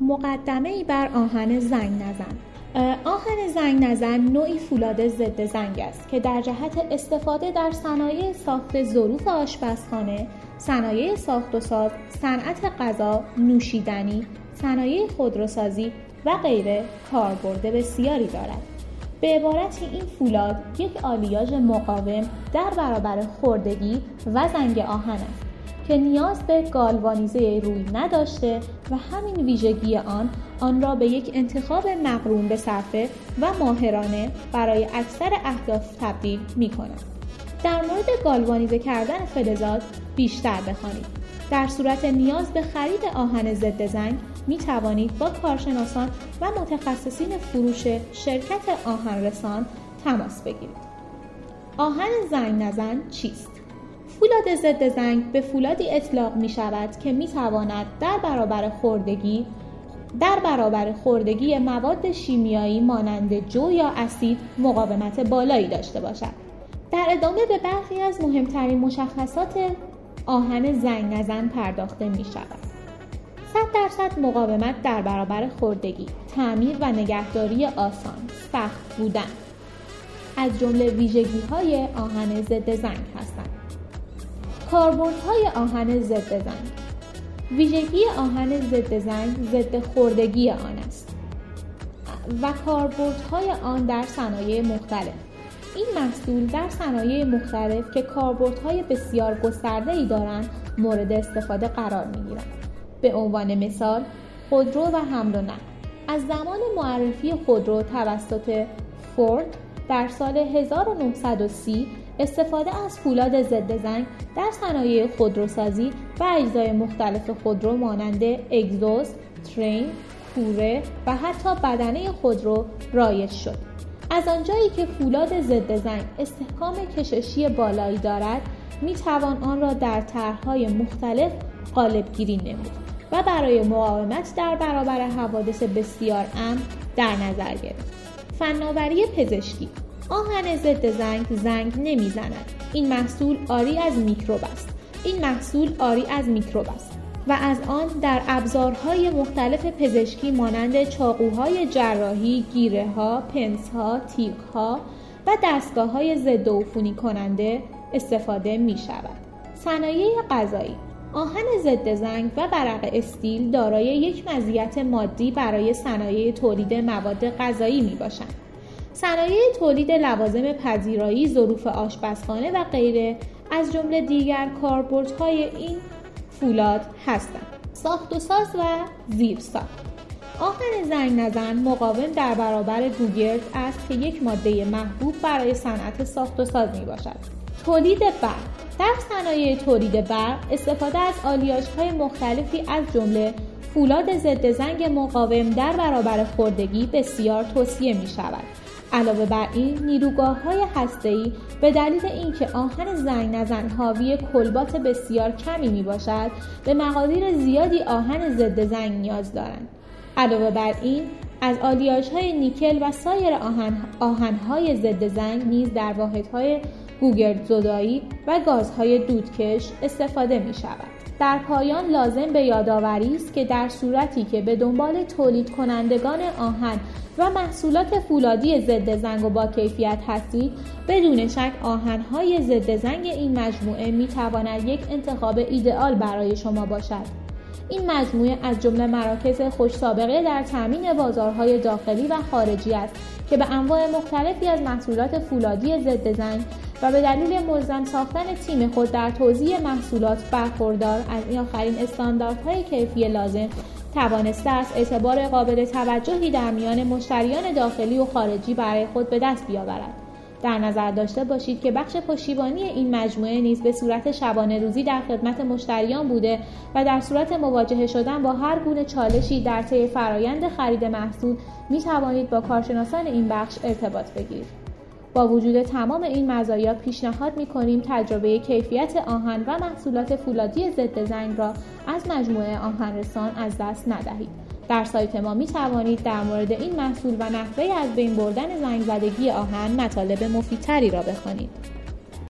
مقدمه ای بر آهن زنگ نزن آهن زنگ نزن نوعی فولاد ضد زنگ است که در جهت استفاده در صنایع ساخت ظروف آشپزخانه، صنایع ساخت و ساز، صنعت غذا، نوشیدنی، صنایع خودروسازی و غیره کاربرد بسیاری دارد. به عبارتی این فولاد یک آلیاژ مقاوم در برابر خوردگی و زنگ آهن است که نیاز به گالوانیزه روی نداشته و همین ویژگی آن آن را به یک انتخاب مقرون به صرفه و ماهرانه برای اکثر اهداف تبدیل می کند. در مورد گالوانیزه کردن فلزات بیشتر بخوانید. در صورت نیاز به خرید آهن ضد زنگ می توانید با کارشناسان و متخصصین فروش شرکت آهن رسان تماس بگیرید. آهن زنگ نزن چیست؟ فولاد ضد زنگ به فولادی اطلاق می شود که می تواند در برابر خوردگی در برابر خوردگی مواد شیمیایی مانند جو یا اسید مقاومت بالایی داشته باشد. در ادامه به برخی از مهمترین مشخصات آهن زنگ نزن پرداخته می شود. 100 درصد مقاومت در برابر خوردگی، تعمیر و نگهداری آسان، سخت بودن از جمله ویژگی های آهن ضد زنگ هستند. کاربردهای آهن ضد زنگ ویژگی آهن ضد زنگ ضد خوردگی آن است و کاربردهای آن در صنایع مختلف. این محصول در صنایع مختلف که کاربردهای بسیار گسترده ای دارند مورد استفاده قرار می گیرند. به عنوان مثال خودرو و حمل و نقل از زمان معرفی خودرو توسط فورد در سال 1930 استفاده از فولاد ضد زنگ در صنایع خودروسازی و اجزای مختلف خودرو مانند اگزوز، ترین، کوره و حتی بدنه خودرو رایج شد. از آنجایی که فولاد ضد زنگ استحکام کششی بالایی دارد، می توان آن را در طرحهای مختلف قالبگیری نمود و برای مقاومت در برابر حوادث بسیار امن در نظر گرفت. فناوری پزشکی آهن ضد زنگ زنگ نمی‌زند این محصول آری از میکروب است این محصول آری از میکروب است و از آن در ابزارهای مختلف پزشکی مانند چاقوهای جراحی، گیره ها، پنس ها، تیغ ها و دستگاه های ضد عفونی کننده استفاده می شود. صنایع غذایی آهن ضد زنگ و برق استیل دارای یک مزیت مادی برای صنایع تولید مواد غذایی می باشند. صنایع تولید لوازم پذیرایی، ظروف آشپزخانه و غیره از جمله دیگر کاربردهای این فولاد هستند. ساخت و ساز و زیر ساخت آهن زنگ نزن مقاوم در برابر گوگرد است که یک ماده محبوب برای صنعت ساخت و ساز می باشد. تولید برق در صنایع تولید برق استفاده از آلیاژ های مختلفی از جمله فولاد ضد زنگ مقاوم در برابر خوردگی بسیار توصیه می شود علاوه بر این نیروگاه های هسته‌ای به دلیل اینکه آهن زنگ نزن حاوی کلبات بسیار کمی می باشد به مقادیر زیادی آهن ضد زنگ نیاز دارند علاوه بر این از آلیاژ های نیکل و سایر آهن, آهنهای ضد زنگ نیز در واحدهای گوگرد زدایی و گازهای دودکش استفاده می شود. در پایان لازم به یادآوری است که در صورتی که به دنبال تولید کنندگان آهن و محصولات فولادی ضد زنگ و با کیفیت هستید بدون شک آهنهای ضد زنگ این مجموعه می تواند یک انتخاب ایدئال برای شما باشد. این مجموعه از جمله مراکز خوش سابقه در تامین بازارهای داخلی و خارجی است که به انواع مختلفی از محصولات فولادی ضد زنگ و به دلیل ملزم ساختن تیم خود در توزیع محصولات برخوردار از این آخرین استانداردهای کیفی لازم توانسته است اعتبار قابل توجهی در میان مشتریان داخلی و خارجی برای خود به دست بیاورد در نظر داشته باشید که بخش پشتیبانی این مجموعه نیز به صورت شبانه روزی در خدمت مشتریان بوده و در صورت مواجهه شدن با هر گونه چالشی در طی فرایند خرید محصول می توانید با کارشناسان این بخش ارتباط بگیرید. با وجود تمام این مزایا پیشنهاد می کنیم تجربه کیفیت آهن و محصولات فولادی ضد زنگ را از مجموعه آهن رسان از دست ندهید. در سایت ما می توانید در مورد این محصول و نحوه از بین بردن زنگ زدگی آهن مطالب مفیدتری را بخوانید.